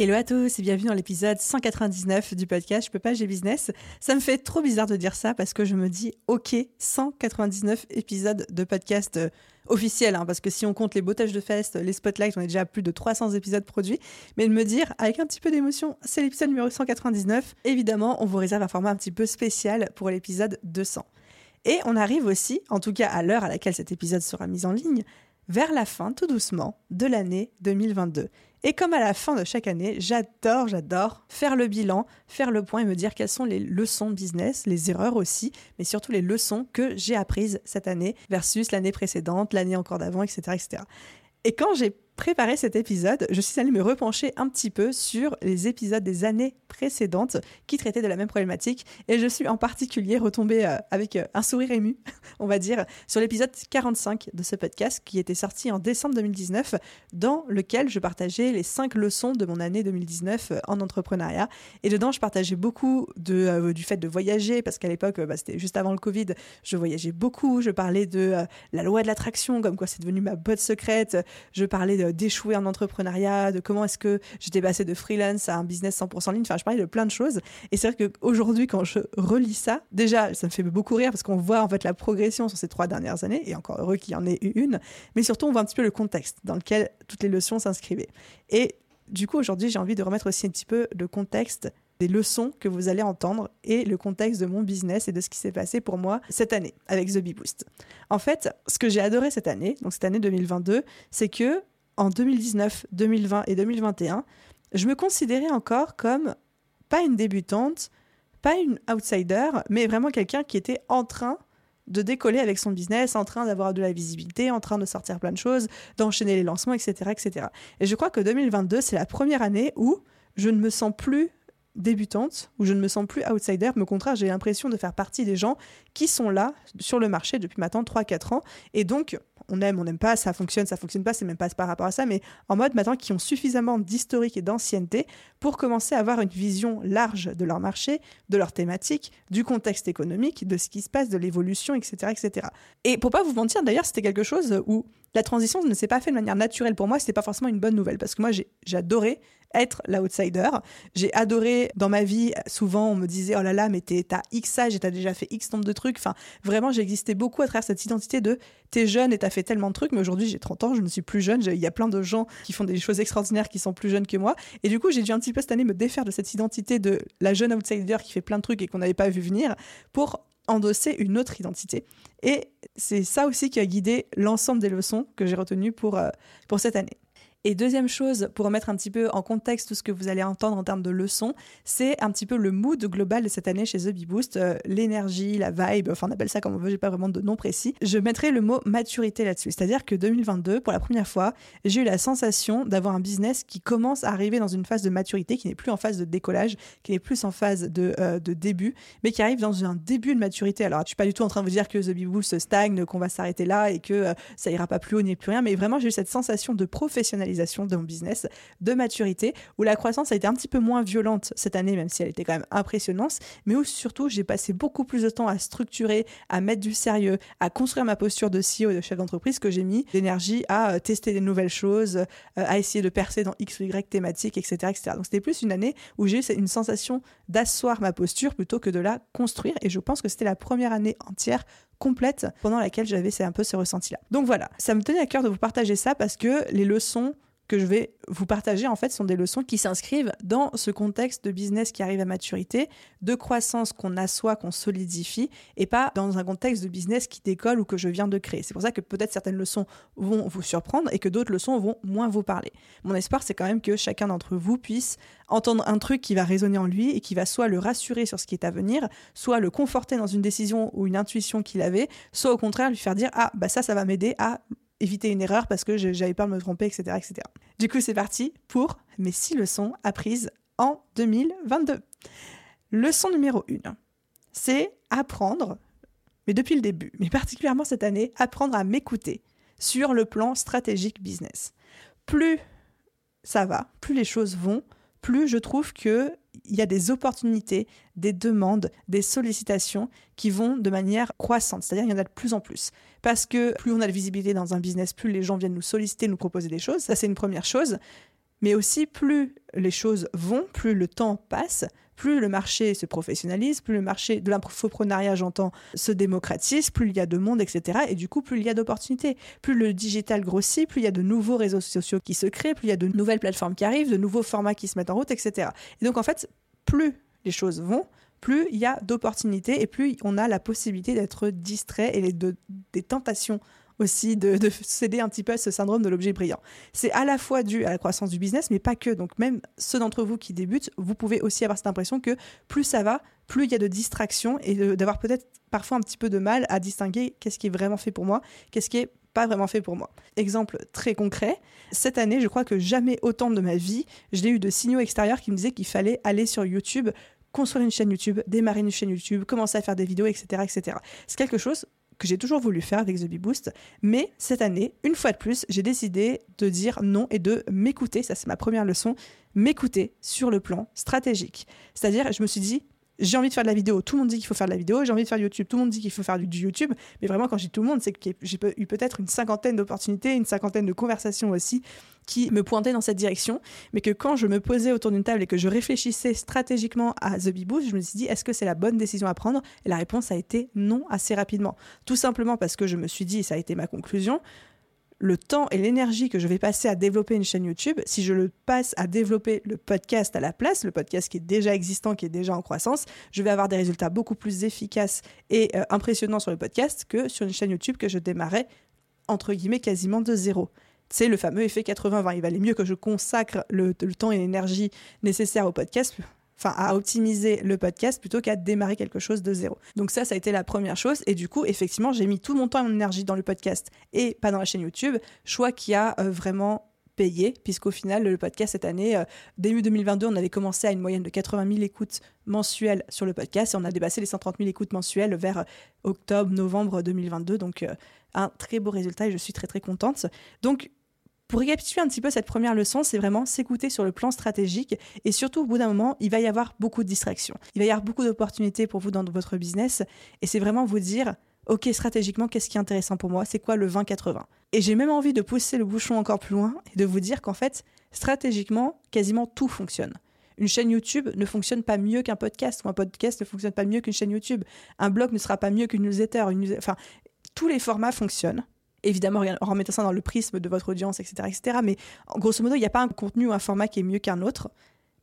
Hello à tous et bienvenue dans l'épisode 199 du podcast Je peux pas, j'ai business. Ça me fait trop bizarre de dire ça parce que je me dis, ok, 199 épisodes de podcast euh, officiel, hein, parce que si on compte les bottages de fest, les spotlights, on est déjà à plus de 300 épisodes produits. Mais de me dire, avec un petit peu d'émotion, c'est l'épisode numéro 199. Évidemment, on vous réserve un format un petit peu spécial pour l'épisode 200. Et on arrive aussi, en tout cas à l'heure à laquelle cet épisode sera mis en ligne, vers la fin, tout doucement, de l'année 2022. Et comme à la fin de chaque année, j'adore, j'adore faire le bilan, faire le point et me dire quelles sont les leçons business, les erreurs aussi, mais surtout les leçons que j'ai apprises cette année versus l'année précédente, l'année encore d'avant, etc., etc. Et quand j'ai préparer cet épisode, je suis allée me repencher un petit peu sur les épisodes des années précédentes qui traitaient de la même problématique et je suis en particulier retombée euh, avec euh, un sourire ému, on va dire, sur l'épisode 45 de ce podcast qui était sorti en décembre 2019 dans lequel je partageais les cinq leçons de mon année 2019 euh, en entrepreneuriat. Et dedans je partageais beaucoup du fait de voyager parce qu'à l'époque bah, c'était juste avant le Covid, je voyageais beaucoup, je parlais de la loi de l'attraction comme quoi c'est devenu ma botte secrète, je parlais de d'échouer en entrepreneuriat, de comment est-ce que j'étais passé de freelance à un business 100% en ligne. Enfin, je parlais de plein de choses. Et c'est vrai qu'aujourd'hui, quand je relis ça, déjà, ça me fait beaucoup rire parce qu'on voit en fait la progression sur ces trois dernières années, et encore heureux qu'il y en ait eu une, mais surtout, on voit un petit peu le contexte dans lequel toutes les leçons s'inscrivaient. Et du coup, aujourd'hui, j'ai envie de remettre aussi un petit peu le contexte des leçons que vous allez entendre et le contexte de mon business et de ce qui s'est passé pour moi cette année avec The Bee Boost. En fait, ce que j'ai adoré cette année, donc cette année 2022, c'est que en 2019, 2020 et 2021, je me considérais encore comme pas une débutante, pas une outsider, mais vraiment quelqu'un qui était en train de décoller avec son business, en train d'avoir de la visibilité, en train de sortir plein de choses, d'enchaîner les lancements, etc., etc. Et je crois que 2022, c'est la première année où je ne me sens plus débutante, où je ne me sens plus outsider, mais au contraire, j'ai l'impression de faire partie des gens qui sont là sur le marché depuis maintenant 3-4 ans. Et donc, on aime, on n'aime pas, ça fonctionne, ça fonctionne pas, c'est même pas par rapport à ça, mais en mode maintenant qui ont suffisamment d'historique et d'ancienneté pour commencer à avoir une vision large de leur marché, de leur thématique, du contexte économique, de ce qui se passe, de l'évolution, etc., etc. Et pour pas vous mentir, d'ailleurs, c'était quelque chose où la transition ne s'est pas fait de manière naturelle pour moi, c'était pas forcément une bonne nouvelle parce que moi j'ai adoré être l'outsider. J'ai adoré dans ma vie, souvent on me disait oh là là, mais t'as X âge et t'as déjà fait X nombre de trucs. Enfin, vraiment, j'ai existé beaucoup à travers cette identité de t'es jeune et t'as fait tellement de trucs, mais aujourd'hui j'ai 30 ans, je ne suis plus jeune. Il y a plein de gens qui font des choses extraordinaires qui sont plus jeunes que moi. Et du coup, j'ai dû un petit peu cette année me défaire de cette identité de la jeune outsider qui fait plein de trucs et qu'on n'avait pas vu venir pour endosser une autre identité. Et c'est ça aussi qui a guidé l'ensemble des leçons que j'ai retenues pour, euh, pour cette année. Et deuxième chose, pour remettre un petit peu en contexte tout ce que vous allez entendre en termes de leçons, c'est un petit peu le mood global de cette année chez The Bee Boost, euh, l'énergie, la vibe, enfin on appelle ça comme on veut, j'ai pas vraiment de nom précis. Je mettrai le mot maturité là-dessus, c'est-à-dire que 2022, pour la première fois, j'ai eu la sensation d'avoir un business qui commence à arriver dans une phase de maturité, qui n'est plus en phase de décollage, qui n'est plus en phase de, euh, de début, mais qui arrive dans un début de maturité. Alors je suis pas du tout en train de vous dire que The Bee Boost stagne, qu'on va s'arrêter là et que euh, ça ira pas plus haut ni plus rien, mais vraiment j'ai eu cette sensation de professionnalisation de mon business, de maturité, où la croissance a été un petit peu moins violente cette année, même si elle était quand même impressionnante, mais où surtout j'ai passé beaucoup plus de temps à structurer, à mettre du sérieux, à construire ma posture de CEO et de chef d'entreprise que j'ai mis d'énergie à euh, tester des nouvelles choses, euh, à essayer de percer dans X ou Y thématiques, etc. etc. Donc c'était plus une année où j'ai eu une sensation d'asseoir ma posture plutôt que de la construire, et je pense que c'était la première année entière complète pendant laquelle j'avais un peu ce ressenti-là. Donc voilà, ça me tenait à cœur de vous partager ça parce que les leçons que je vais vous partager, en fait, sont des leçons qui s'inscrivent dans ce contexte de business qui arrive à maturité, de croissance qu'on assoit, qu'on solidifie, et pas dans un contexte de business qui décolle ou que je viens de créer. C'est pour ça que peut-être certaines leçons vont vous surprendre et que d'autres leçons vont moins vous parler. Mon espoir, c'est quand même que chacun d'entre vous puisse entendre un truc qui va résonner en lui et qui va soit le rassurer sur ce qui est à venir, soit le conforter dans une décision ou une intuition qu'il avait, soit au contraire lui faire dire ah bah ça ça va m'aider à éviter une erreur parce que j'avais peur de me tromper, etc., etc. Du coup, c'est parti pour mes six leçons apprises en 2022. Leçon numéro 1, c'est apprendre, mais depuis le début, mais particulièrement cette année, apprendre à m'écouter sur le plan stratégique business. Plus ça va, plus les choses vont, plus je trouve qu'il y a des opportunités, des demandes, des sollicitations qui vont de manière croissante. C'est-à-dire qu'il y en a de plus en plus. Parce que plus on a de visibilité dans un business, plus les gens viennent nous solliciter, nous proposer des choses. Ça, c'est une première chose mais aussi plus les choses vont, plus le temps passe, plus le marché se professionnalise, plus le marché de l'infoprenariat, j'entends, se démocratise, plus il y a de monde, etc. Et du coup, plus il y a d'opportunités. Plus le digital grossit, plus il y a de nouveaux réseaux sociaux qui se créent, plus il y a de nouvelles plateformes qui arrivent, de nouveaux formats qui se mettent en route, etc. Et donc, en fait, plus les choses vont, plus il y a d'opportunités et plus on a la possibilité d'être distrait et de, des tentations aussi de, céder un petit peu à ce syndrome de l'objet brillant. C'est à la fois dû à la croissance du business, mais pas que. Donc même ceux d'entre vous qui débutent, vous pouvez aussi avoir cette impression que plus ça va, plus il y a de distractions et d'avoir peut-être parfois un petit peu de mal à distinguer qu'est-ce qui est vraiment fait pour moi, qu'est-ce qui est pas vraiment fait pour moi. Exemple très concret, cette année, je crois que jamais autant de ma vie, je l'ai eu de signaux extérieurs qui me disaient qu'il fallait aller sur YouTube construire une chaîne YouTube, démarrer une chaîne YouTube, commencer à faire des vidéos, etc. etc. C'est quelque chose que j'ai toujours voulu faire avec The Bee Boost. Mais cette année, une fois de plus, j'ai décidé de dire non et de m'écouter. Ça, c'est ma première leçon. M'écouter sur le plan stratégique. C'est-à-dire, je me suis dit, j'ai envie de faire de la vidéo, tout le monde dit qu'il faut faire de la vidéo, j'ai envie de faire YouTube, tout le monde dit qu'il faut faire du, YouTube, mais vraiment quand dis tout le monde, c'est que j'ai eu peut-être une cinquantaine d'opportunités, une cinquantaine de conversations aussi qui me pointaient dans cette direction, mais que quand je me posais autour d'une table et que je réfléchissais stratégiquement à The Bee je me suis dit est-ce que c'est la bonne décision à prendre? Et la réponse a été non assez rapidement. Tout simplement parce que je me suis dit, et ça a été ma conclusion, le temps et l'énergie que je vais passer à développer une chaîne YouTube, si je le passe à développer le podcast à la place, le podcast qui est déjà existant, qui est déjà en croissance, je vais avoir des résultats beaucoup plus efficaces et euh, impressionnants sur le podcast que sur une chaîne YouTube que je démarrais entre guillemets quasiment de zéro. C'est le fameux effet 80-20. Il valait mieux que je consacre le temps et l'énergie nécessaires au podcast enfin à optimiser le podcast plutôt qu'à démarrer quelque chose de zéro. Donc ça, ça a été la première chose. Et du coup, effectivement, j'ai mis tout mon temps et mon énergie dans le podcast et pas dans la chaîne YouTube. Choix qui a euh, vraiment payé, puisqu'au final, le podcast cette année, euh, début 2022, on avait commencé à une moyenne de 80 000 écoutes mensuelles sur le podcast et on a dépassé les 130 000 écoutes mensuelles vers euh, octobre, novembre 2022. Donc, un très beau résultat et je suis très très contente. Donc, pour récapituler un petit peu cette première leçon, c'est vraiment s'écouter sur le plan stratégique et surtout au bout d'un moment, il va y avoir beaucoup de distractions. Il va y avoir beaucoup d'opportunités pour vous dans votre business et c'est vraiment vous dire OK, stratégiquement, qu'est-ce qui est intéressant pour moi? C'est quoi le 20-80 Et j'ai même envie de pousser le bouchon encore plus loin et de vous dire qu'en fait, stratégiquement, quasiment tout fonctionne. Une chaîne YouTube ne fonctionne pas mieux qu'un podcast, ou un podcast ne fonctionne pas mieux qu'une chaîne YouTube. Un blog ne sera pas mieux qu'une newsletter. Enfin, tous les formats fonctionnent évidemment en remettant ça dans le prisme de votre audience, etc. etc. mais grosso modo, il n'y a pas un contenu ou un format qui est mieux qu'un autre.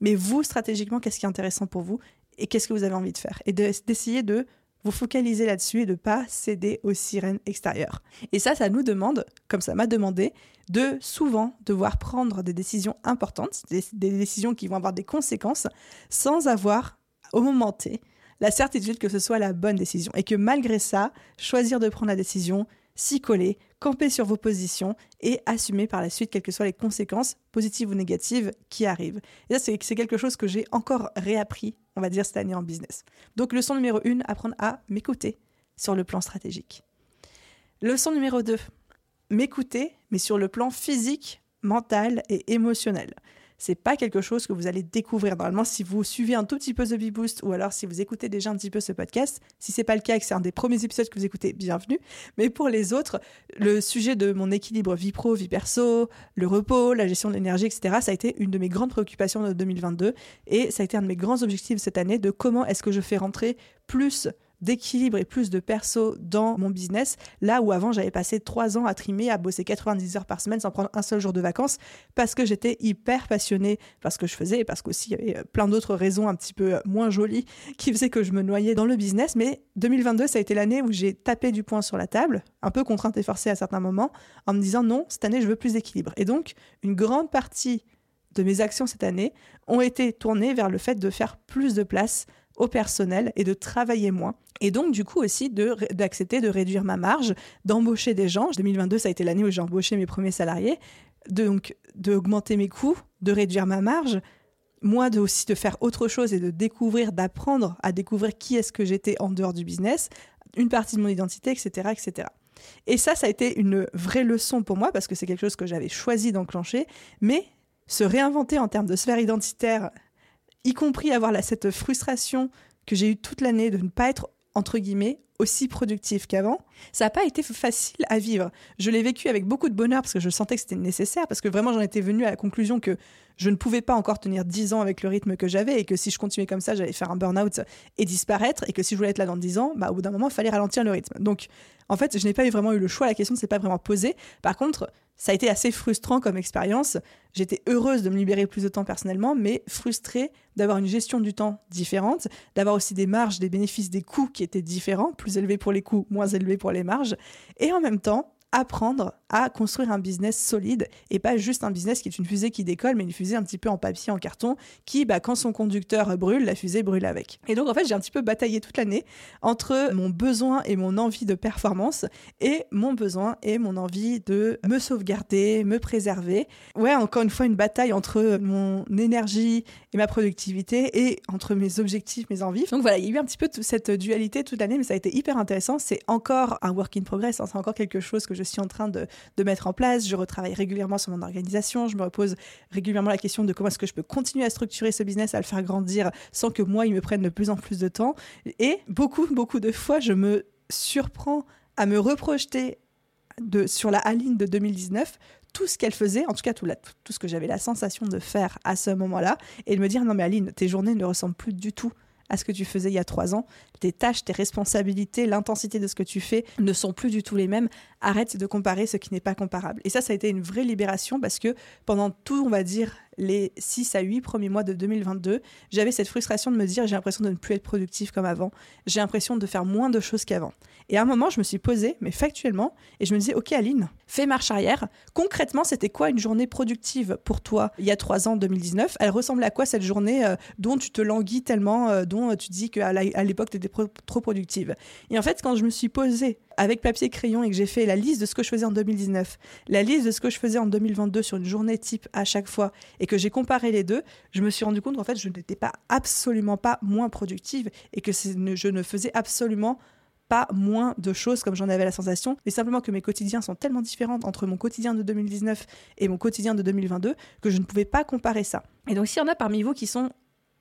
Mais vous, stratégiquement, qu'est-ce qui est intéressant pour vous et qu'est-ce que vous avez envie de faire? Et d'essayer de, vous focaliser là-dessus et de pas céder aux sirènes extérieures. Et ça, ça nous demande, comme ça m'a demandé, de souvent devoir prendre des décisions importantes, des, des décisions qui vont avoir des conséquences, sans avoir, au moment T, la certitude que ce soit la bonne décision. Et que malgré ça, choisir de prendre la décision, s'y coller, camper sur vos positions et assumer par la suite quelles que soient les conséquences, positives ou négatives, qui arrivent. Et ça, c'est quelque chose que j'ai encore réappris, on va dire, cette année en business. Donc, leçon numéro 1, apprendre à m'écouter sur le plan stratégique. Leçon numéro 2, m'écouter, mais sur le plan physique, mental et émotionnel c'est pas quelque chose que vous allez découvrir. Normalement, si vous suivez un tout petit peu The Bee Boost ou alors si vous écoutez déjà un petit peu ce podcast, si c'est pas le cas et que c'est un des premiers épisodes que vous écoutez, bienvenue. Mais pour les autres, le sujet de mon équilibre vie pro, vie perso, le repos, la gestion de l'énergie, etc., ça a été une de mes grandes préoccupations de 2022 et ça a été un de mes grands objectifs cette année de comment est-ce que je fais rentrer plus d'équilibre et plus de perso dans mon business, là où avant j'avais passé trois ans à trimer, à bosser 90 heures par semaine sans prendre un seul jour de vacances, parce que j'étais hyper passionnée par ce que je faisais et parce qu'aussi il y avait euh, plein d'autres raisons un petit peu euh, moins jolies qui faisaient que je me noyais dans le business. Mais 2022, ça a été l'année où j'ai tapé du poing sur la table, un peu contrainte et forcée à certains moments, en me disant non, cette année je veux plus d'équilibre. Et donc, une grande partie de mes actions cette année ont été tournées vers le fait de faire plus de place au personnel et de travailler moins. Et donc, du coup, aussi d'accepter de, réduire ma marge, d'embaucher des gens. 2022, ça a été l'année où j'ai embauché mes premiers salariés. Donc, d'augmenter mes coûts, de réduire ma marge, moi de aussi de faire autre chose et de découvrir, d'apprendre à découvrir qui est-ce que j'étais en dehors du business, une partie de mon identité, etc., etc. Et ça, ça a été une vraie leçon pour moi parce que c'est quelque chose que j'avais choisi d'enclencher, mais se réinventer en termes de sphère identitaire, y compris avoir cette frustration que j'ai eue toute l'année de ne pas être entre guillemets aussi productif qu'avant, ça n'a pas été facile à vivre. Je l'ai vécu avec beaucoup de bonheur parce que je sentais que c'était nécessaire, parce que vraiment j'en étais venue à la conclusion que je ne pouvais pas encore tenir 10 ans avec le rythme que j'avais et que si je continuais comme ça, j'allais faire un burn-out et disparaître et que si je voulais être là dans 10 ans, bah, au bout d'un moment, il fallait ralentir le rythme. Donc en fait, je n'ai pas vraiment eu le choix, la question ne s'est pas vraiment posée. Par contre, ça a été assez frustrant comme expérience. J'étais heureuse de me libérer plus de temps personnellement, mais frustrée d'avoir une gestion du temps différente, d'avoir aussi des marges, des bénéfices, des coûts qui étaient différents, plus élevés pour les coûts, moins élevés pour les marges. Et en même temps, apprendre à construire un business solide et pas juste un business qui est une fusée qui décolle, mais une fusée un petit peu en papier, en carton, qui, bah, quand son conducteur brûle, la fusée brûle avec. Et donc, en fait, j'ai un petit peu bataillé toute l'année entre mon besoin et mon envie de performance et mon besoin et mon envie de me sauvegarder, me préserver. Ouais, encore une fois, une bataille entre mon énergie et ma productivité et entre mes objectifs, mes envies. Donc voilà, il y a eu un petit peu toute cette dualité toute l'année, mais ça a été hyper intéressant. C'est encore un work in progress, hein. c'est encore quelque chose que je suis en train de, de, mettre en place. Je retravaille régulièrement sur mon organisation. Je me repose régulièrement la question de comment est-ce que je peux continuer à structurer ce business, à le faire grandir sans que moi, il me prenne de plus en plus de temps. Et beaucoup, beaucoup de fois, je me surprends à me reprojeter de, sur la Aline de 2019 tout ce qu'elle faisait, en tout cas tout, tout ce que j'avais la sensation de faire à ce moment-là, et de me dire non mais Aline, tes journées ne ressemblent plus du tout à ce que tu faisais il y a trois ans. Tes tâches, tes responsabilités, l'intensité de ce que tu fais ne sont plus du tout les mêmes. Arrête de comparer ce qui n'est pas comparable. Et ça, ça a été une vraie libération parce que pendant tout, on va dire, les 6 à 8 premiers mois de 2022, j'avais cette frustration de me dire j'ai l'impression de ne plus être productif comme avant, j'ai l'impression de faire moins de choses qu'avant. Et à un moment, je me suis posée, mais factuellement, et je me disais ok Aline, fais marche arrière. Concrètement, c'était quoi une journée productive pour toi il y a 3 ans, 2019 Elle ressemblait à quoi cette journée euh, dont tu te languis tellement, euh, dont tu dis qu'à l'époque tu étais trop productive Et en fait, quand je me suis posée avec papier crayon et que j'ai fait la liste de ce que je faisais en 2019, la liste de ce que je faisais en 2022 sur une journée type à chaque fois et que j'ai comparé les deux, je me suis rendu compte qu'en fait je n'étais pas absolument pas moins productive et que je ne faisais absolument pas moins de choses comme j'en avais la sensation, mais simplement que mes quotidiens sont tellement différents entre mon quotidien de 2019 et mon quotidien de 2022 que je ne pouvais pas comparer ça. Et donc s'il y en a parmi vous qui sont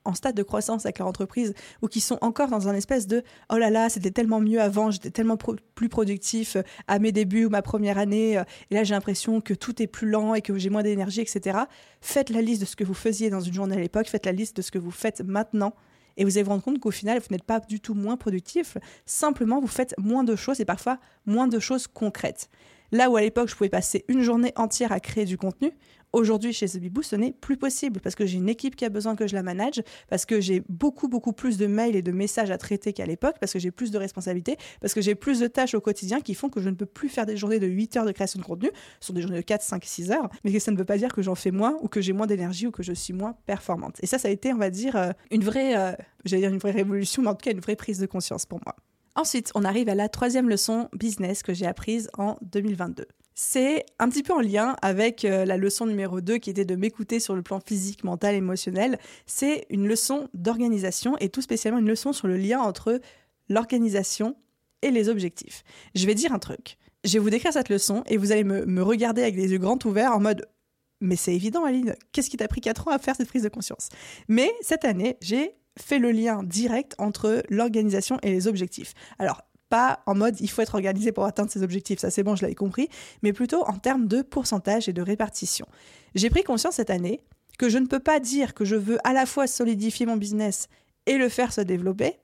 en stade de croissance avec leur entreprise ou qui sont encore dans un espèce de oh là là, c'était tellement mieux avant, j'étais tellement plus productif euh, à mes débuts ou ma première année, euh, et là j'ai l'impression que tout est plus lent et que j'ai moins d'énergie, etc. Faites la liste de ce que vous faisiez dans une journée à l'époque, faites la liste de ce que vous faites maintenant. Et vous allez vous rendre compte qu'au final, vous n'êtes pas du tout moins productif, simplement vous faites moins de choses et parfois moins de choses concrètes. Là où à l'époque, je pouvais passer une journée entière à créer du contenu, Aujourd'hui, chez The ce n'est plus possible parce que j'ai une équipe qui a besoin que je la manage, parce que j'ai beaucoup, beaucoup plus de mails et de messages à traiter qu'à l'époque, parce que j'ai plus de responsabilités, parce que j'ai plus de tâches au quotidien qui font que je ne peux plus faire des journées de 8 heures de création de contenu. Ce sont des journées de 4, 5, 6 heures, mais que ça ne veut pas dire que j'en fais moins ou que j'ai moins d'énergie ou que je suis moins performante. Et ça, ça a été, on va dire, euh, une vraie, euh, j'allais dire une vraie révolution, mais en tout cas une vraie prise de conscience pour moi. Ensuite, on arrive à la troisième leçon business que j'ai apprise en 2022 c'est un petit peu en lien avec euh, la leçon numéro 2 qui était de m'écouter sur le plan physique, mental, émotionnel. C'est une leçon d'organisation et tout spécialement une leçon sur le lien entre l'organisation et les objectifs. Je vais dire un truc. Je vais vous décrire cette leçon et vous allez me, regarder avec les yeux grands ouverts en mode mais c'est évident Aline, qu'est-ce qui t'a pris 4 ans à faire cette prise de conscience? Mais cette année, j'ai fait le lien direct entre l'organisation et les objectifs. Alors, pas en mode il faut être organisé pour atteindre ses objectifs, ça c'est bon, je l'avais compris, mais plutôt en termes de pourcentage et de répartition. J'ai pris conscience cette année que je ne peux pas dire que je veux à la fois solidifier mon business et le faire se développer,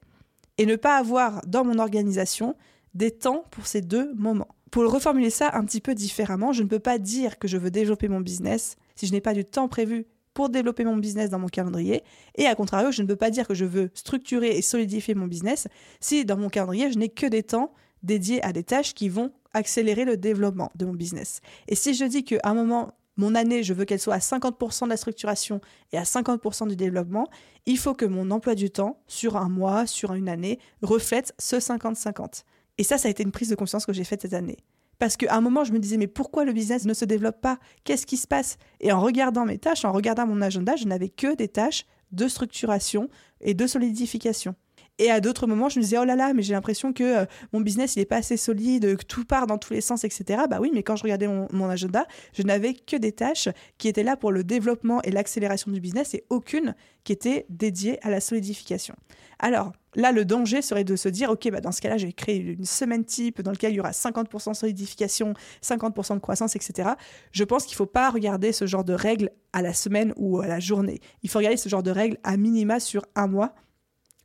et ne pas avoir dans mon organisation des temps pour ces deux moments. Pour reformuler ça un petit peu différemment, je ne peux pas dire que je veux développer mon business si je n'ai pas du temps prévu pour développer mon business dans mon calendrier. Et à contrario, je ne peux pas dire que je veux structurer et solidifier mon business si dans mon calendrier, je n'ai que des temps dédiés à des tâches qui vont accélérer le développement de mon business. Et si je dis qu'à un moment, mon année, je veux qu'elle soit à 50% de la structuration et à 50% du développement, il faut que mon emploi du temps, sur un mois, sur une année, reflète ce 50-50. Et ça, ça a été une prise de conscience que j'ai faite cette année. Parce qu'à un moment, je me disais, mais pourquoi le business ne se développe pas? Qu'est-ce qui se passe? Et en regardant mes tâches, en regardant mon agenda, je n'avais que des tâches de structuration et de solidification. Et à d'autres moments, je me disais, oh là là, mais j'ai l'impression que euh, mon business, il n'est pas assez solide, que tout part dans tous les sens, etc. Bah oui, mais quand je regardais mon, agenda, je n'avais que des tâches qui étaient là pour le développement et l'accélération du business et aucune qui était dédiée à la solidification. Alors, Là, le danger serait de se dire, OK, bah dans ce cas-là, je vais créer une semaine type dans laquelle il y aura 50% de solidification, 50% de croissance, etc. Je pense qu'il ne faut pas regarder ce genre de règles à la semaine ou à la journée. Il faut regarder ce genre de règles à minima sur un mois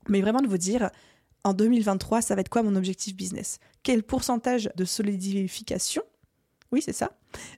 mais vraiment de vous dire, en 2023, ça va être quoi mon objectif business? Quel pourcentage de solidification? Oui, c'est ça.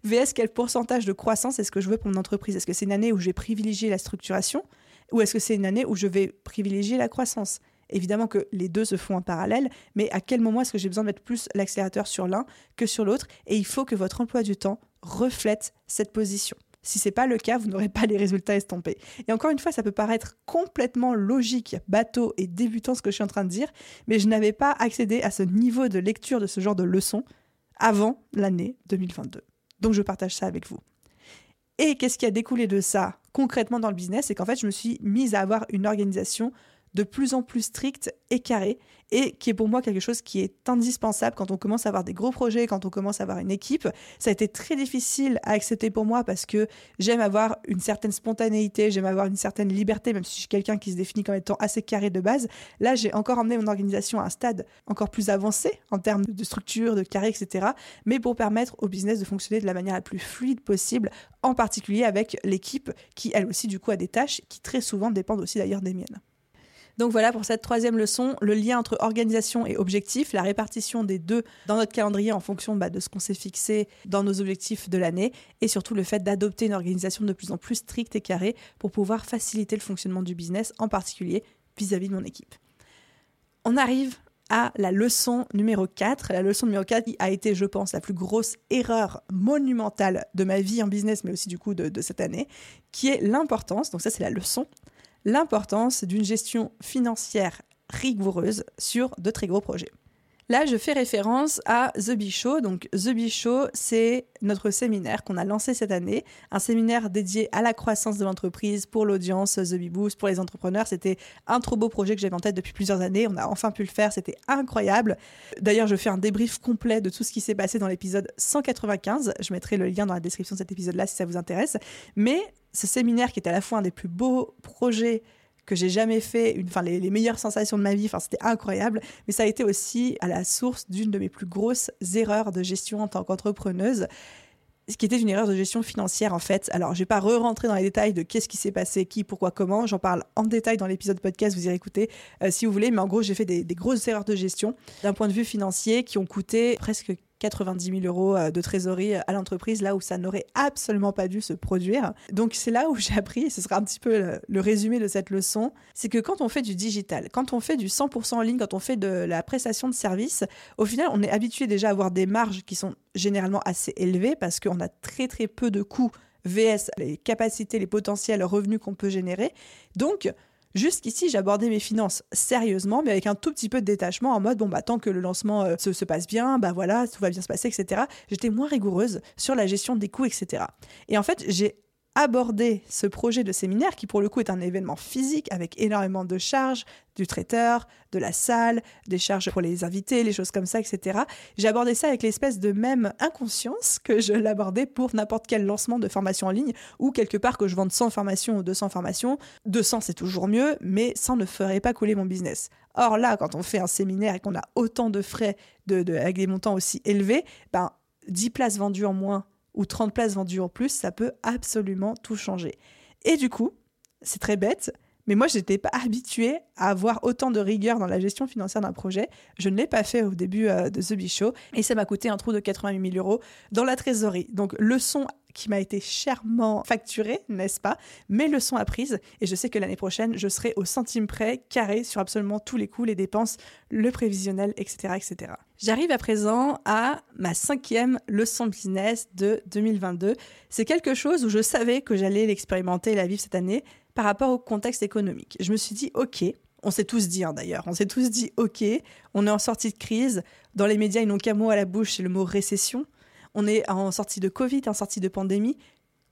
VS, quel pourcentage de croissance est-ce que je veux pour mon entreprise? Est-ce que c'est une année où je vais la structuration? Ou est-ce que c'est une année où je vais privilégier la croissance? Évidemment que les deux se font en parallèle, mais à quel moment est-ce que j'ai besoin de mettre plus l'accélérateur sur l'un que sur l'autre? Et il faut que votre emploi du temps reflète cette position. Si ce n'est pas le cas, vous n'aurez pas les résultats estompés. Et encore une fois, ça peut paraître complètement logique, bateau et débutant ce que je suis en train de dire, mais je n'avais pas accédé à ce niveau de lecture de ce genre de leçons avant l'année 2022. Donc je partage ça avec vous. Et qu'est-ce qui a découlé de ça concrètement dans le business? C'est qu'en fait, je me suis mise à avoir une organisation de plus en plus stricte et carrée et qui est pour moi quelque chose qui est indispensable quand on commence à avoir des gros projets, quand on commence à avoir une équipe. Ça a été très difficile à accepter pour moi parce que j'aime avoir une certaine spontanéité, j'aime avoir une certaine liberté, même si je suis quelqu'un qui se définit comme étant assez carré de base. Là, j'ai encore emmené mon organisation à un stade encore plus avancé en termes de structure, de carré, etc. Mais pour permettre au business de fonctionner de la manière la plus fluide possible, en particulier avec l'équipe qui, elle aussi, du coup, a des tâches qui très souvent dépendent aussi d'ailleurs des miennes. Donc voilà pour cette troisième leçon, le lien entre organisation et objectif, la répartition des deux dans notre calendrier en fonction bah, de ce qu'on s'est fixé dans nos objectifs de l'année, et surtout le fait d'adopter une organisation de plus en plus stricte et carrée pour pouvoir faciliter le fonctionnement du business, en particulier vis-à-vis de mon équipe. On arrive à la leçon numéro 4. La leçon numéro 4 qui a été, je pense, la plus grosse erreur monumentale de ma vie en business, mais aussi du coup de, de cette année, qui est l'importance, donc ça c'est la leçon, l'importance d'une gestion financière rigoureuse sur de très gros projets. Là, je fais référence à The Show. Donc, The Show, c'est notre séminaire qu'on a lancé cette année, un séminaire dédié à la croissance de l'entreprise pour l'audience The Bee Boost, pour les entrepreneurs. C'était un trop beau projet que j'avais en tête depuis plusieurs années. On a enfin pu le faire, c'était incroyable. D'ailleurs, je fais un débrief complet de tout ce qui s'est passé dans l'épisode 195. Je mettrai le lien dans la description de cet épisode-là si ça vous intéresse. Mais ce séminaire qui était à la fois un des plus beaux projets que j'ai jamais fait, une, enfin les, meilleures sensations de ma vie, c'était incroyable, mais ça a été aussi à la source d'une de mes plus grosses erreurs de gestion en tant qu'entrepreneuse, ce qui était une erreur de gestion financière en fait. Alors je vais pas re-rentrer dans les détails de qu'est-ce qui s'est passé, qui, pourquoi, comment, j'en parle en détail dans l'épisode podcast, vous irez écouter euh, si vous voulez, mais en gros j'ai fait des grosses erreurs de gestion d'un point de vue financier qui ont coûté presque 90 000 euros euh, de trésorerie à l'entreprise, là où ça n'aurait absolument pas dû se produire. Donc c'est là où j'ai appris, et ce sera un petit peu le, résumé de cette leçon, c'est que quand on fait du digital, quand on fait du 100% en ligne, quand on fait de la prestation de service, au final, on est habitué déjà à avoir des marges qui sont généralement assez élevées parce qu'on a très très peu de coûts VS les capacités, les potentiels revenus qu'on peut générer. Donc, Jusqu'ici, j'abordais mes finances sérieusement, mais avec un tout petit peu de détachement en mode bon bah tant que le lancement euh, se, se, passe bien, bah voilà, tout va bien se passer, etc. J'étais moins rigoureuse sur la gestion des coûts, etc. Et en fait, j'ai aborder ce projet de séminaire qui pour le coup est un événement physique avec énormément de charges, du traiteur, de la salle, des charges pour les invités, les choses comme ça, etc. J'ai abordé ça avec l'espèce de même inconscience que je l'abordais pour n'importe quel lancement de formation en ligne ou quelque part que je vende 100 formations ou 200 formations. 200 c'est toujours mieux, mais 100 ne ferait pas couler mon business. Or là, quand on fait un séminaire et qu'on a autant de frais de, avec des montants aussi élevés, ben 10 places vendues en moins ou 30 places vendues en plus, ça peut absolument tout changer. Et du coup, c'est très bête, Mais moi, je n'étais pas habituée à avoir autant de rigueur dans la gestion financière d'un projet. Je ne l'ai pas fait au début euh, de The Bee Show et ça m'a coûté un trou de 88 000 euros dans la trésorerie. Donc, leçon qui m'a été chèrement facturée, n'est-ce pas? Mais leçon apprise et je sais que l'année prochaine, je serai au centime près, carré sur absolument tous les coûts, les dépenses, le prévisionnel, etc. etc. J'arrive à présent à ma cinquième leçon business de 2022. C'est quelque chose où je savais que j'allais l'expérimenter et la vivre cette année, par rapport au contexte économique. Je me suis dit, OK, on s'est tous dit hein, d'ailleurs, on s'est tous dit, OK, on est en sortie de crise. Dans les médias, ils n'ont qu'un mot à la bouche, c'est le mot récession. On est en sortie de Covid, en sortie de pandémie.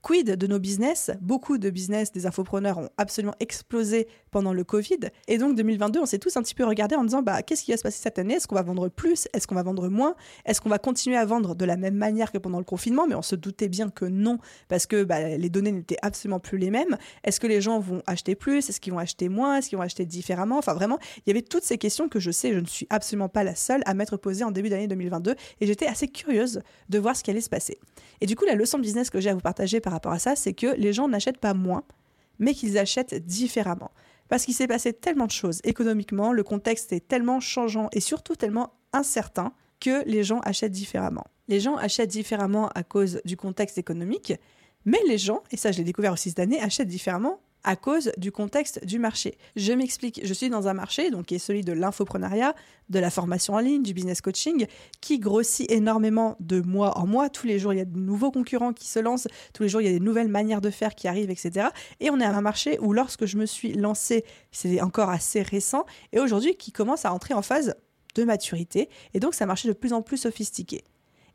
Quid de nos business? Beaucoup de business des infopreneurs ont absolument explosé pendant le Covid. Et donc 2022, on s'est tous un petit peu regardé en disant bah, qu'est-ce qui va se passer cette année? Est-ce qu'on va vendre plus? Est-ce qu'on va vendre moins? Est-ce qu'on va continuer à vendre de la même manière que pendant le confinement? Mais on se doutait bien que non, parce que bah, les données n'étaient absolument plus les mêmes. Est-ce que les gens vont acheter plus? Est-ce qu'ils vont acheter moins? Est-ce qu'ils vont acheter différemment? Enfin vraiment, il y avait toutes ces questions que je sais, je ne suis absolument pas la seule à m'être posée en début d'année 2022. Et j'étais assez curieuse de voir ce qui allait se passer. Et du coup, la leçon de business que j'ai à vous partager par rapport à ça, c'est que les gens n'achètent pas moins, mais qu'ils achètent différemment. Parce qu'il s'est passé tellement de choses économiquement, le contexte est tellement changeant et surtout tellement incertain que les gens achètent différemment. Les gens achètent différemment à cause du contexte économique, mais les gens, et ça je l'ai découvert aussi cette année, achètent différemment à cause du contexte du marché. Je m'explique, je suis dans un marché donc qui est celui de l'infoprenariat, de la formation en ligne, du business coaching, qui grossit énormément de mois en mois. Tous les jours, il y a de nouveaux concurrents qui se lancent, tous les jours, il y a des nouvelles manières de faire qui arrivent, etc. Et on est à un marché où lorsque je me suis lancée, c'est encore assez récent, et aujourd'hui qui commence à entrer en phase de maturité, et donc c'est un marché de plus en plus sophistiqué.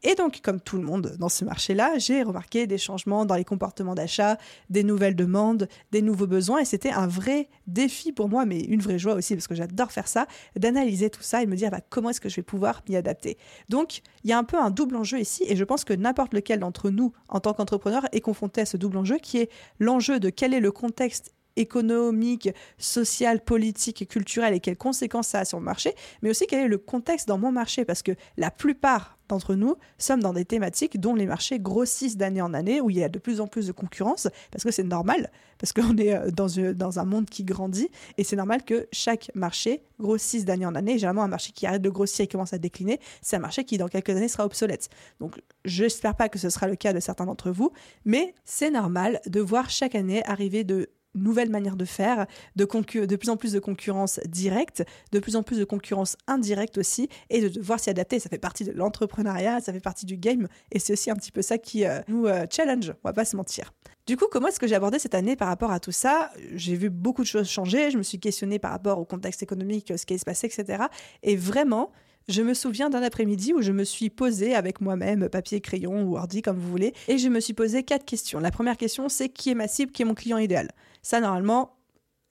Et donc, comme tout le monde dans ce marché-là, j'ai remarqué des changements dans les comportements d'achat, des nouvelles demandes, des nouveaux besoins. Et c'était un vrai défi pour moi, mais une vraie joie aussi, parce que j'adore faire ça, d'analyser tout ça et de me dire bah, comment est-ce que je vais pouvoir m'y adapter. Donc, il y a un peu un double enjeu ici, et je pense que n'importe lequel d'entre nous, en tant qu'entrepreneur, est confronté à ce double enjeu, qui est l'enjeu de quel est le contexte économique, social, politique, culturel et quelles conséquences ça a sur le marché, mais aussi quel est le contexte dans mon marché, parce que la plupart d'entre nous sommes dans des thématiques dont les marchés grossissent d'année en année, où il y a de plus en plus de concurrence, parce que c'est normal, parce qu'on est euh, dans, dans un monde qui grandit, et c'est normal que chaque marché grossisse d'année en année. Généralement, un marché qui arrête de grossir et commence à décliner, c'est un marché qui, dans quelques années, sera obsolète. Donc, j'espère pas que ce sera le cas de certains d'entre vous, mais c'est normal de voir chaque année arriver de nouvelles manières de faire, de, de plus en plus de concurrence directe, de plus en plus de concurrence indirecte aussi, et de devoir s'y adapter. Ça fait partie de l'entrepreneuriat, ça fait partie du game, et c'est aussi un petit peu ça qui euh, nous euh, challenge, on va pas se mentir. Du coup, comment est-ce que j'ai abordé cette année par rapport à tout ça? J'ai vu beaucoup de choses changer, je me suis questionnée par rapport au contexte économique, ce qui se passer, etc. Et vraiment, je me souviens d'un après-midi où je me suis posée avec moi-même, papier, crayon ou ordi, comme vous voulez, et je me suis posé quatre questions. La première question, c'est qui est ma cible, qui est mon client idéal? Ça, normalement,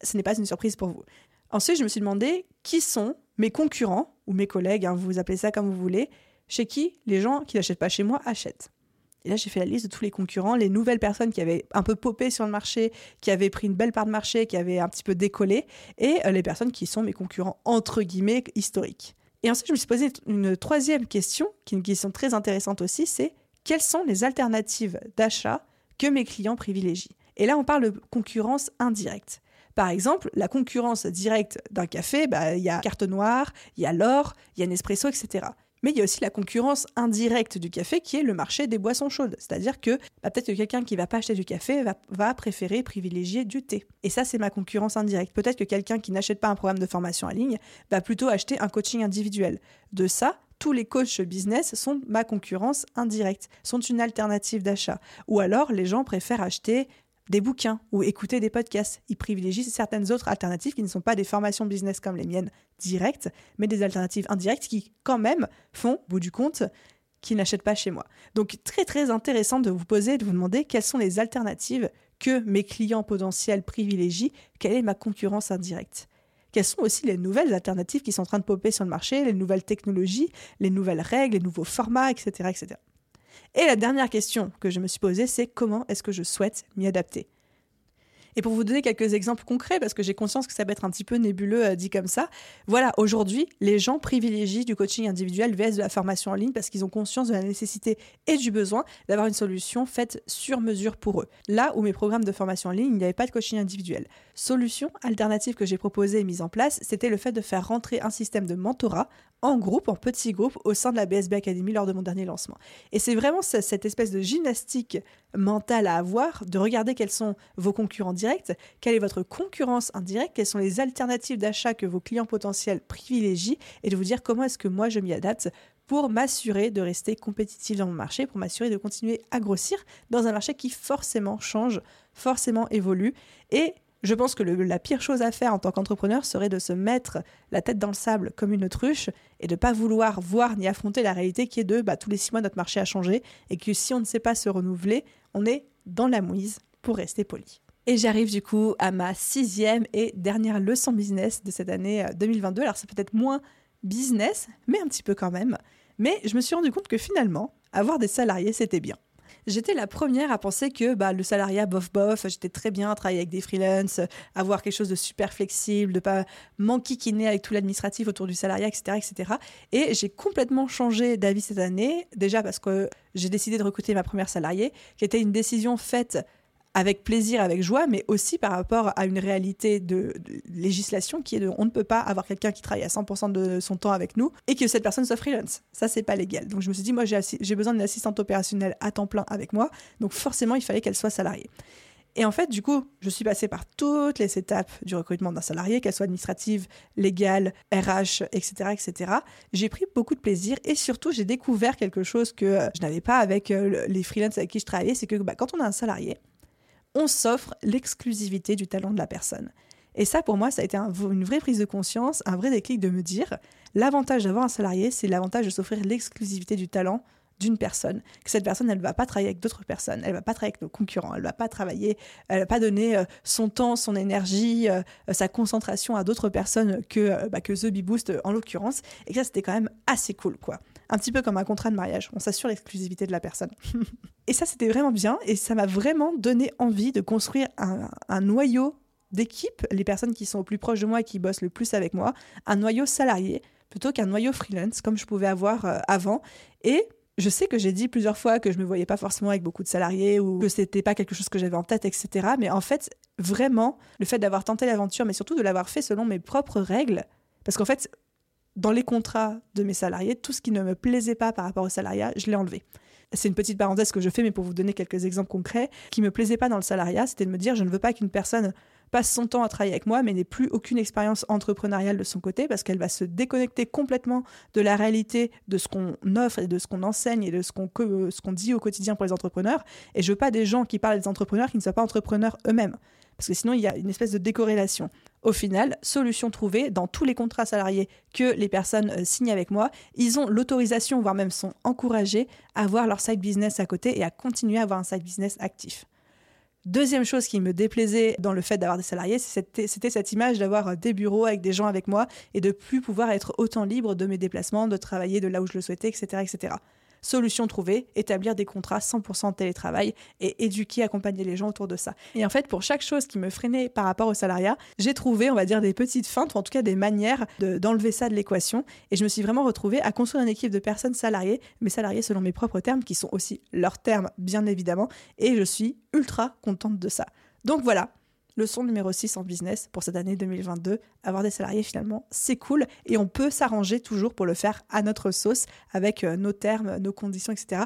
ce n'est pas une surprise pour vous. Ensuite, je me suis demandé qui sont mes concurrents, ou mes collègues, hein, vous appelez ça comme vous voulez, chez qui les gens qui n'achètent pas chez moi achètent. Et là, j'ai fait la liste de tous les concurrents, les nouvelles personnes qui avaient un peu popé sur le marché, qui avaient pris une belle part de marché, qui avaient un petit peu décollé, et euh, les personnes qui sont mes concurrents entre guillemets historiques. Et ensuite, je me suis posé une troisième question, qui est une question très intéressante aussi, c'est quelles sont les alternatives d'achat que mes clients privilégient? Et là, on parle de concurrence indirecte. Par exemple, la concurrence directe d'un café, bah, il y a Carte Noire, il y a l'or, il y a Nespresso, etc. Mais il y a aussi la concurrence indirecte du café qui est le marché des boissons chaudes. C'est-à-dire que bah, peut-être que quelqu'un qui va pas acheter du café va, préférer privilégier du thé. Et ça, c'est ma concurrence indirecte. Peut-être que quelqu'un qui n'achète pas un programme de formation en ligne va plutôt acheter un coaching individuel. De ça, tous les coachs business sont ma concurrence indirecte, sont une alternative d'achat. Ou alors, les gens préfèrent acheter des bouquins ou écouter des podcasts. Ils privilégient certaines autres alternatives qui ne sont pas des formations business comme les miennes directes, mais des alternatives indirectes qui, quand même, font, au bout du compte, qu'ils n'achètent pas chez moi. Donc, très très intéressant de vous poser, de vous demander quelles sont les alternatives que mes clients potentiels privilégient, quelle est ma concurrence indirecte. Quelles sont aussi les nouvelles alternatives qui sont en train de popper sur le marché, les nouvelles technologies, les nouvelles règles, les nouveaux formats, etc. etc. Et la dernière question que je me suis posée, c'est comment est-ce que je souhaite m'y adapter? Et pour vous donner quelques exemples concrets, parce que j'ai conscience que ça peut être un petit peu nébuleux euh, dit comme ça, voilà, aujourd'hui, les gens privilégient du coaching individuel vs de la formation en ligne parce qu'ils ont conscience de la nécessité et du besoin d'avoir une solution faite sur mesure pour eux. Là où mes programmes de formation en ligne, il n'y avait pas de coaching individuel. Solution alternative que j'ai proposée et mise en place, c'était le fait de faire rentrer un système de mentorat en groupe, en petits groupes, au sein de la BSB Academy lors de mon dernier lancement. Et c'est vraiment cette espèce de gymnastique mentale à avoir, de regarder quels sont vos concurrents directs, quelle est votre concurrence indirecte, quelles sont les alternatives d'achat que vos clients potentiels privilégient, et de vous dire comment est-ce que moi je m'y adapte pour m'assurer de rester compétitif dans mon marché, pour m'assurer de continuer à grossir dans un marché qui forcément change, forcément évolue. Et je pense que la pire chose à faire en tant qu'entrepreneur serait de se mettre la tête dans le sable comme une autruche et de ne pas vouloir voir ni affronter la réalité qui est de bah, tous les six mois notre marché a changé et que si on ne sait pas se renouveler, on est dans la mouise pour rester poli. Et j'arrive du coup à ma sixième et dernière leçon business de cette année 2022. Euh, Alors c'est peut-être moins business, mais un petit peu quand même. Mais je me suis rendu compte que finalement, avoir des salariés, c'était bien j'étais la première à penser que bah, le salariat bof bof, j'étais très bien à travailler avec des freelances, avoir quelque chose de super flexible, de pas m'enquiquiner avec tout l'administratif autour du salariat, etc. etc. Et j'ai complètement changé d'avis cette année, déjà parce que j'ai décidé de recruter ma première salariée, qui était une décision faite avec plaisir, avec joie, mais aussi par rapport à une réalité de, législation qui est de on ne peut pas avoir quelqu'un qui travaille à 100% de son temps avec nous et que cette personne soit freelance. Ça, c'est pas légal. Donc je me suis dit, moi, j'ai besoin d'une assistante opérationnelle à temps plein avec moi, donc forcément, il fallait qu'elle soit salariée. Et en fait, du coup, je suis passée par toutes les étapes du recrutement d'un salarié, qu'elles soient administratives, légales, RH, etc., etc. J'ai pris beaucoup de plaisir et surtout, j'ai découvert quelque chose que je n'avais pas avec euh, les freelances avec qui je travaillais, c'est que bah, quand on a un salarié, on s'offre l'exclusivité du talent de la personne. Et ça, pour moi, ça a été une vraie prise de conscience, un vrai déclic de me dire, l'avantage d'avoir un salarié, c'est l'avantage de s'offrir l'exclusivité du talent d'une personne, que cette personne, elle ne va pas travailler avec d'autres personnes, elle ne va pas travailler avec nos concurrents, elle ne va pas travailler, elle va pas donner euh, son temps, son énergie, euh, sa concentration à d'autres personnes que, euh, bah, The Bee Boost en l'occurrence. Et ça, c'était quand même assez cool, quoi un petit peu comme un contrat de mariage. On s'assure l'exclusivité de la personne. et ça, c'était vraiment bien et ça m'a vraiment donné envie de construire un, noyau d'équipe, les personnes qui sont au plus proches de moi et qui bossent le plus avec moi, un noyau salarié plutôt qu'un noyau freelance comme je pouvais avoir euh, avant. Et je sais que j'ai dit plusieurs fois que je me voyais pas forcément avec beaucoup de salariés ou que c'était pas quelque chose que j'avais en tête, etc. Mais en fait, vraiment, le fait d'avoir tenté l'aventure, mais surtout de l'avoir fait selon mes propres règles, parce qu'en fait, dans les contrats de mes salariés, tout ce qui ne me plaisait pas par rapport au salariat, je l'ai enlevé. C'est une petite parenthèse que je fais, mais pour vous donner quelques exemples concrets, qui me plaisait pas dans le salariat, c'était de me dire je ne veux pas qu'une personne passe son temps à travailler avec moi, mais n'ait plus aucune expérience entrepreneuriale de son côté, parce qu'elle va se déconnecter complètement de la réalité de ce qu'on offre et de ce qu'on enseigne et de ce qu'on qu'on dit au quotidien pour les entrepreneurs. Et je veux pas des gens qui parlent des entrepreneurs qui ne soient pas entrepreneurs eux-mêmes parce que sinon il y a une espèce de décorrélation. Au final, solution trouvée, dans tous les contrats salariés que les personnes euh, signent avec moi, ils ont l'autorisation, voire même sont encouragés à avoir leur side business à côté et à continuer à avoir un side business actif. Deuxième chose qui me déplaisait dans le fait d'avoir des salariés, c'était cette image d'avoir euh, des bureaux avec des gens avec moi et de plus pouvoir être autant libre de mes déplacements, de travailler de là où je le souhaitais, etc. etc. Solution trouvée, établir des contrats 100% de télétravail et éduquer, accompagner les gens autour de ça. Et en fait, pour chaque chose qui me freinait par rapport au salariat, j'ai trouvé, on va dire, des petites feintes, ou en tout cas des manières d'enlever ça de l'équation. Et je me suis vraiment retrouvée à construire une équipe de personnes salariées, mais salariées selon mes propres termes, qui sont aussi leurs termes, bien évidemment. Et je suis ultra contente de ça. Donc voilà, Leçon numéro 6 en business pour cette année 2022, avoir des salariés finalement, c'est cool et on peut s'arranger toujours pour le faire à notre sauce avec euh, nos termes, nos conditions, etc.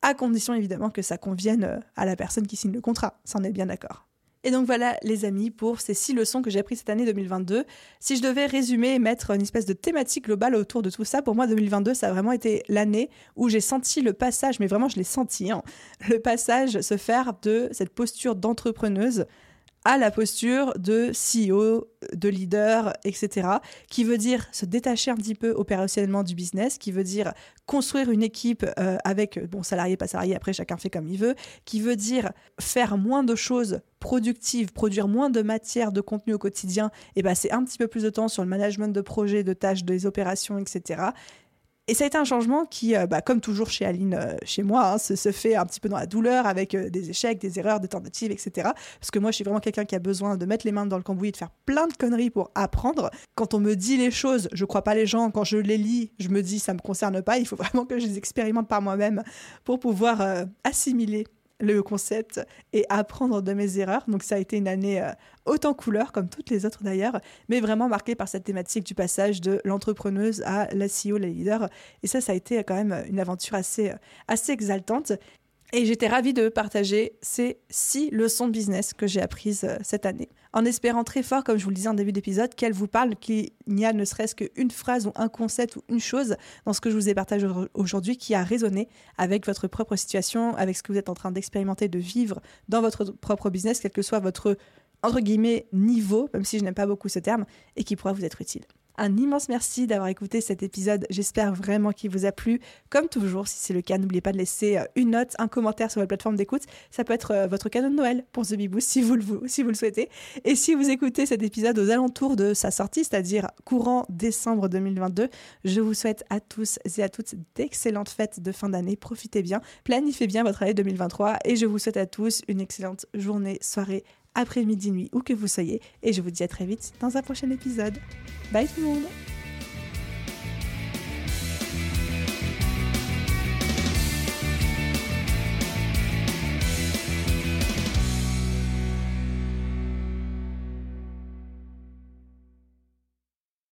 À condition évidemment que ça convienne euh, à la personne qui signe le contrat, ça en est bien d'accord. Et donc voilà les amis pour ces six leçons que j'ai apprises cette année 2022. Si je devais résumer et mettre une espèce de thématique globale autour de tout ça, pour moi 2022 ça a vraiment été l'année où j'ai senti le passage, mais vraiment je l'ai senti, hein, le passage se faire de cette posture d'entrepreneuse à la posture de CEO, de leader, etc., qui veut dire se détacher un petit peu opérationnellement du business, qui veut dire construire une équipe euh, avec, bon, salarié, pas salarié, après chacun fait comme il veut, qui veut dire faire moins de choses productives, produire moins de matière, de contenu au quotidien, et passer un petit peu plus de temps sur le management de projets, de tâches, des opérations, etc., Et ça a été un changement qui, euh, bah, comme toujours chez Aline, euh, chez moi, hein, se, fait un petit peu dans la douleur, avec euh, des échecs, des erreurs, des tentatives, etc. Parce que moi, je suis vraiment quelqu'un qui a besoin de mettre les mains dans le cambouis et de faire plein de conneries pour apprendre. Quand on me dit les choses, je crois pas les gens. Quand je les lis, je me dis ça me concerne pas. Il faut vraiment que je les expérimente par moi-même pour pouvoir assimiler le concept et apprendre de mes erreurs. Donc ça a été une année euh, autant couleur, comme toutes les autres d'ailleurs, mais vraiment marquée par cette thématique du passage de l'entrepreneuse à la CEO, la leader. Et ça, ça a été quand même une aventure assez, euh, assez exaltante. Et j'étais ravie de partager ces six leçons de business que j'ai apprises euh, cette année, en espérant très fort, comme je vous le disais en début d'épisode, qu'elles vous parlent, qu'il n'y a ne serait-ce qu'une phrase ou un concept ou une chose dans ce que je vous ai partagé aujourd'hui qui a résonné avec votre propre situation, avec ce que vous êtes en train d'expérimenter, de vivre dans votre propre business, quel que soit votre, entre guillemets, niveau, même si je n'aime pas beaucoup ce terme, et qui pourra vous être utile. Un immense merci d'avoir écouté cet épisode. J'espère vraiment qu'il vous a plu. Comme toujours, si c'est le cas, n'oubliez pas de laisser euh, une note, un commentaire sur votre plateforme d'écoute. Ça peut être euh, votre cadeau de Noël pour The Beboost si vous, le, si vous le souhaitez. Et si vous écoutez cet épisode aux alentours de sa sortie, c'est-à-dire courant décembre 2022, je vous souhaite à tous et à toutes d'excellentes fêtes de fin d'année. Profitez bien, planifiez bien votre année 2023 et je vous souhaite à tous une excellente journée, soirée, après-midi, nuit, où que vous soyez. Et je vous dis à très vite dans un prochain épisode. Bye tout le monde